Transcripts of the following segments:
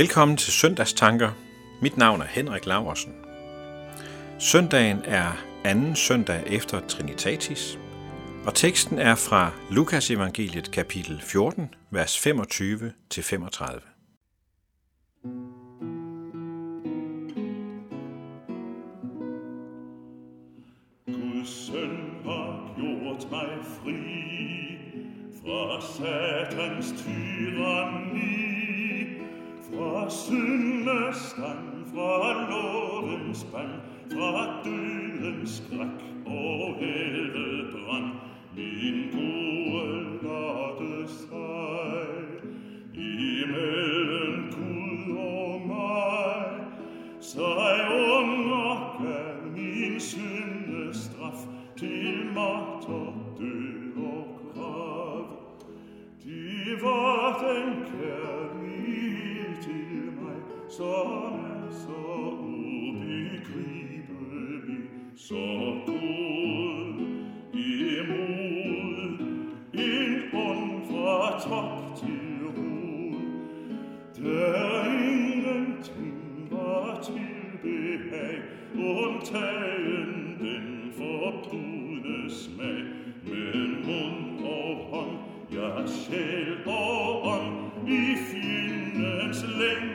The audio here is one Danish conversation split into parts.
Velkommen til Søndagstanker. Mit navn er Henrik Laversen. Søndagen er anden søndag efter Trinitatis, og teksten er fra Lukas evangeliet kapitel 14, vers 25 fra syndestand, fra lovens band, fra dødens skræk og helvebrand. Min gode lade sig imellem Gud og mig, sig undergav min syndestraf til magt og død og grav. De var den kære til mig, som er så ubegribelig, så god imod en ånd fra top til rod. Der ingenting var til behag, undtagen den forbudne smag. Men mund og hånd, ja sjæl og length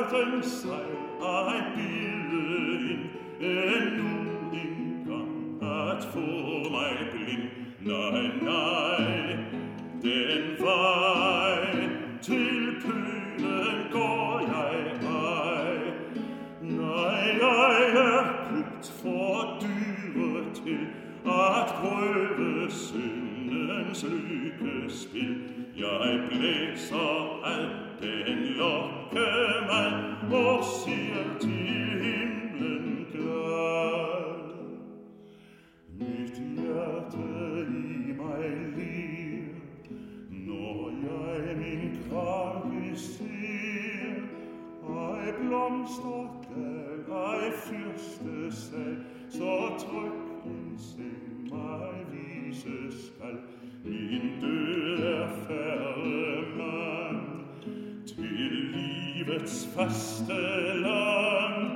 Lad verden sig ej bilde ind, endnu en gang at få mig blind. Nej, nej, den vej syndens lykkespil. Jeg blæser alt den lokkemand og siger til himlen glad. Mit hjerte i mig lir, når jeg min krage ser. Ej blomster der ej fyrste faste land.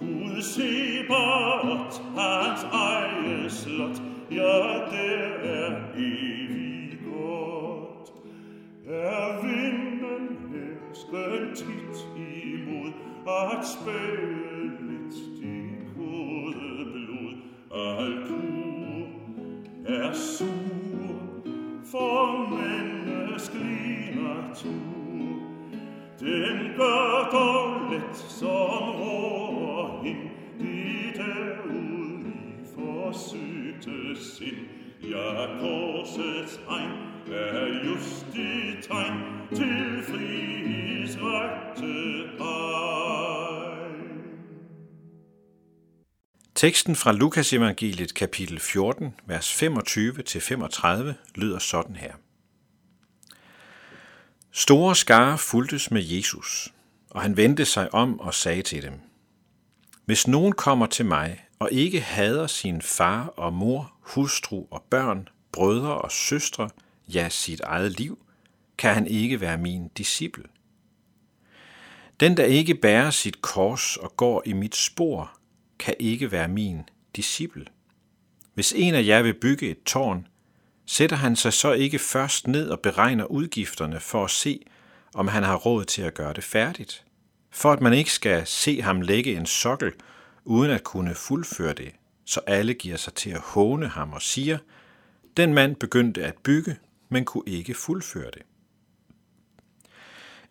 Gud se bort hans eget slot, ja, det er evigt godt. Er vinden her skønt tit imod at spæge forsøgte sind. Ja, korsets ein, er just i tegn til frihedsrette egen. Teksten fra Lukas evangeliet kapitel 14, vers 25 til 35 lyder sådan her. Store skare fuldtes med Jesus, og han vendte sig om og sagde til dem, Hvis nogen kommer til mig og ikke hader sin far og mor, hustru og børn, brødre og søstre, ja sit eget liv, kan han ikke være min disciple. Den, der ikke bærer sit kors og går i mit spor, kan ikke være min disciple. Hvis en af jer vil bygge et tårn, sætter han sig så ikke først ned og beregner udgifterne for at se, om han har råd til at gøre det færdigt, for at man ikke skal se ham lægge en sokkel, uden at kunne fuldføre det, så alle giver sig til at håne ham og siger, den mand begyndte at bygge, men kunne ikke fuldføre det.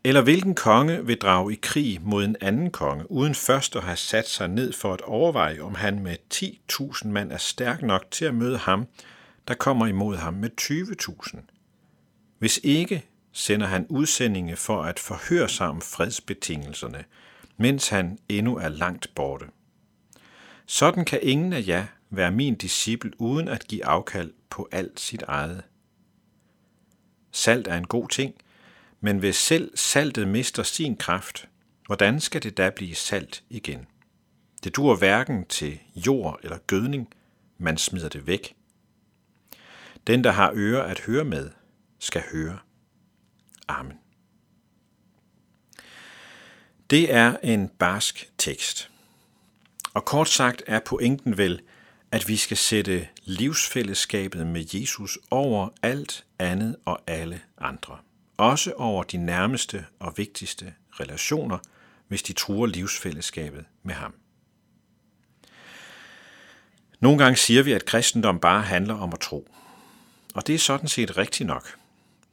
Eller hvilken konge vil drage i krig mod en anden konge, uden først at have sat sig ned for at overveje, om han med 10.000 mand er stærk nok til at møde ham, der kommer imod ham med 20.000? Hvis ikke, sender han udsendinge for at forhøre sig om fredsbetingelserne, mens han endnu er langt borte. Sådan kan ingen af jer være min disciple uden at give afkald på alt sit eget. Salt er en god ting, men hvis selv saltet mister sin kraft, hvordan skal det da blive salt igen? Det dur hverken til jord eller gødning, man smider det væk. Den, der har ører at høre med, skal høre. Amen. Det er en barsk tekst. Og kort sagt er pointen vel, at vi skal sætte livsfællesskabet med Jesus over alt andet og alle andre. Også over de nærmeste og vigtigste relationer, hvis de truer livsfællesskabet med ham. Nogle gange siger vi, at kristendom bare handler om at tro. Og det er sådan set rigtigt nok.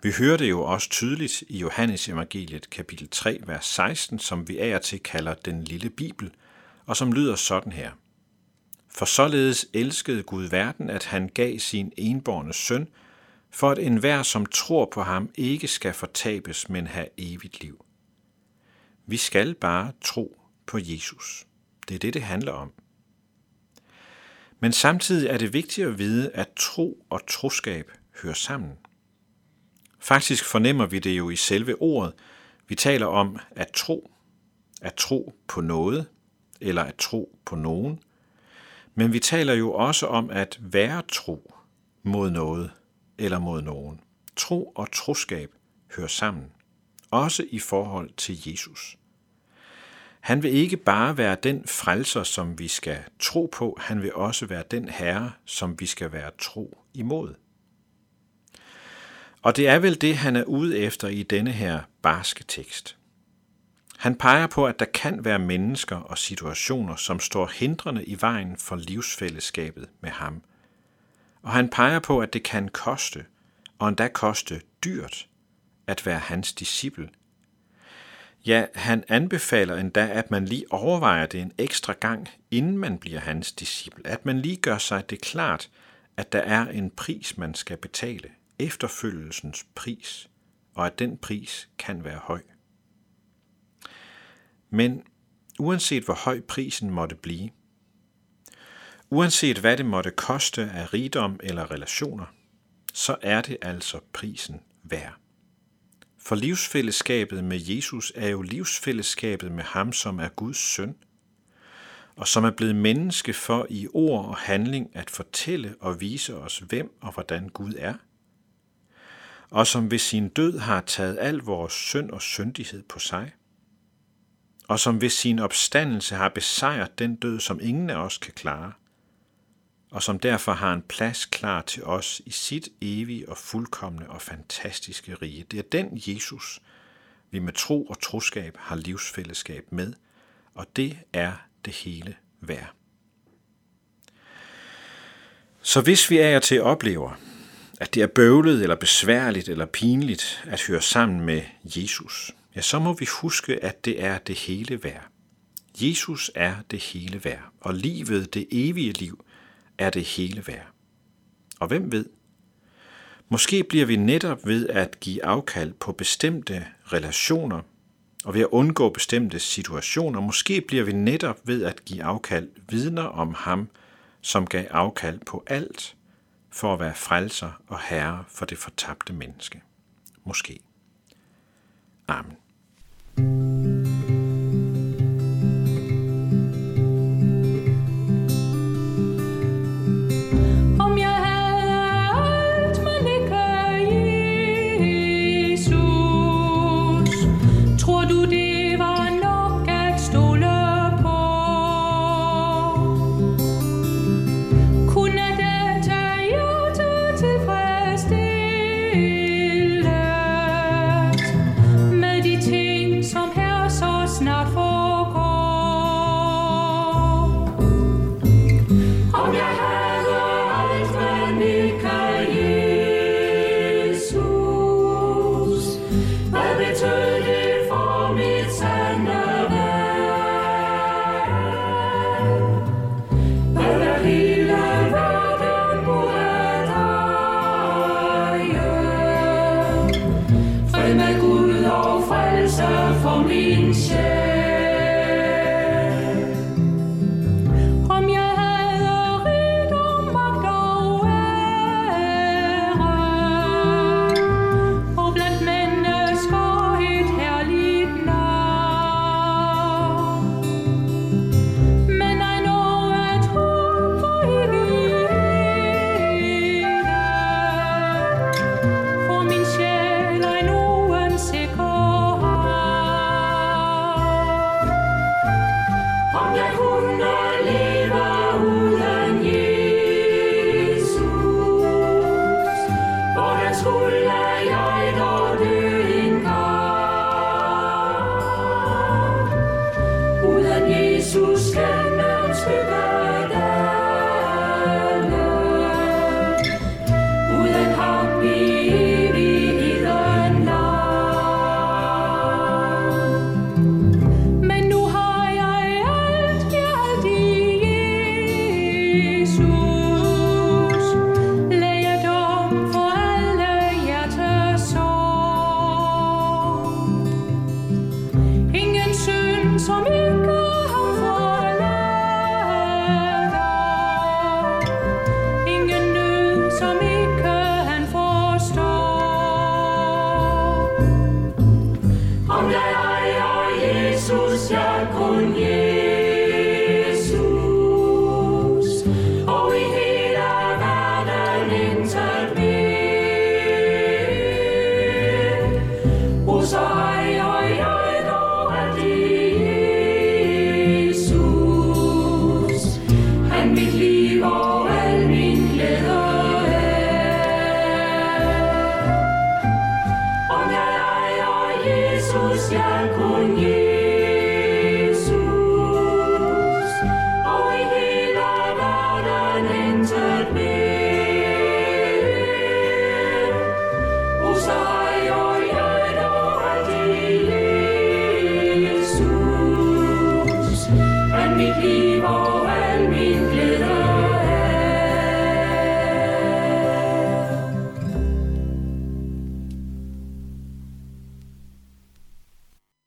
Vi hører det jo også tydeligt i Johannes evangeliet kapitel 3, vers 16, som vi af og til kalder den lille bibel, og som lyder sådan her. For således elskede Gud verden, at han gav sin enborne søn, for at enhver, som tror på ham, ikke skal fortabes, men have evigt liv. Vi skal bare tro på Jesus. Det er det, det handler om. Men samtidig er det vigtigt at vide, at tro og troskab hører sammen. Faktisk fornemmer vi det jo i selve ordet. Vi taler om at tro, at tro på noget, eller at tro på nogen. Men vi taler jo også om at være tro mod noget eller mod nogen. Tro og troskab hører sammen, også i forhold til Jesus. Han vil ikke bare være den frelser, som vi skal tro på, han vil også være den herre, som vi skal være tro imod. Og det er vel det, han er ude efter i denne her barske tekst. Han peger på, at der kan være mennesker og situationer, som står hindrende i vejen for livsfællesskabet med ham. Og han peger på, at det kan koste, og endda koste dyrt, at være hans disciple. Ja, han anbefaler endda, at man lige overvejer det en ekstra gang, inden man bliver hans disciple. At man lige gør sig det klart, at der er en pris, man skal betale – efterfølgelsens pris, og at den pris kan være høj. Men uanset hvor høj prisen måtte blive, uanset hvad det måtte koste af rigdom eller relationer, så er det altså prisen værd. For livsfællesskabet med Jesus er jo livsfællesskabet med ham, som er Guds søn, og som er blevet menneske for i ord og handling at fortælle og vise os, hvem og hvordan Gud er – og som ved sin død har taget al vores synd og syndighed på sig, og som ved sin opstandelse har besejret den død, som ingen af os kan klare, og som derfor har en plads klar til os i sit evige og fuldkommende og fantastiske rige. Det er den Jesus, vi med tro og troskab har livsfællesskab med, og det er det hele værd. Så hvis vi er til oplever, at det er bøvlet eller besværligt eller pinligt at høre sammen med Jesus, ja, så må vi huske, at det er det hele værd. Jesus er det hele værd, og livet, det evige liv, er det hele værd. Og hvem ved? Måske bliver vi netop ved at give afkald på bestemte relationer, og ved at undgå bestemte situationer, måske bliver vi netop ved at give afkald vidner om ham, som gav afkald på alt, for at være frelser og herre for det fortabte menneske. Måske. Amen.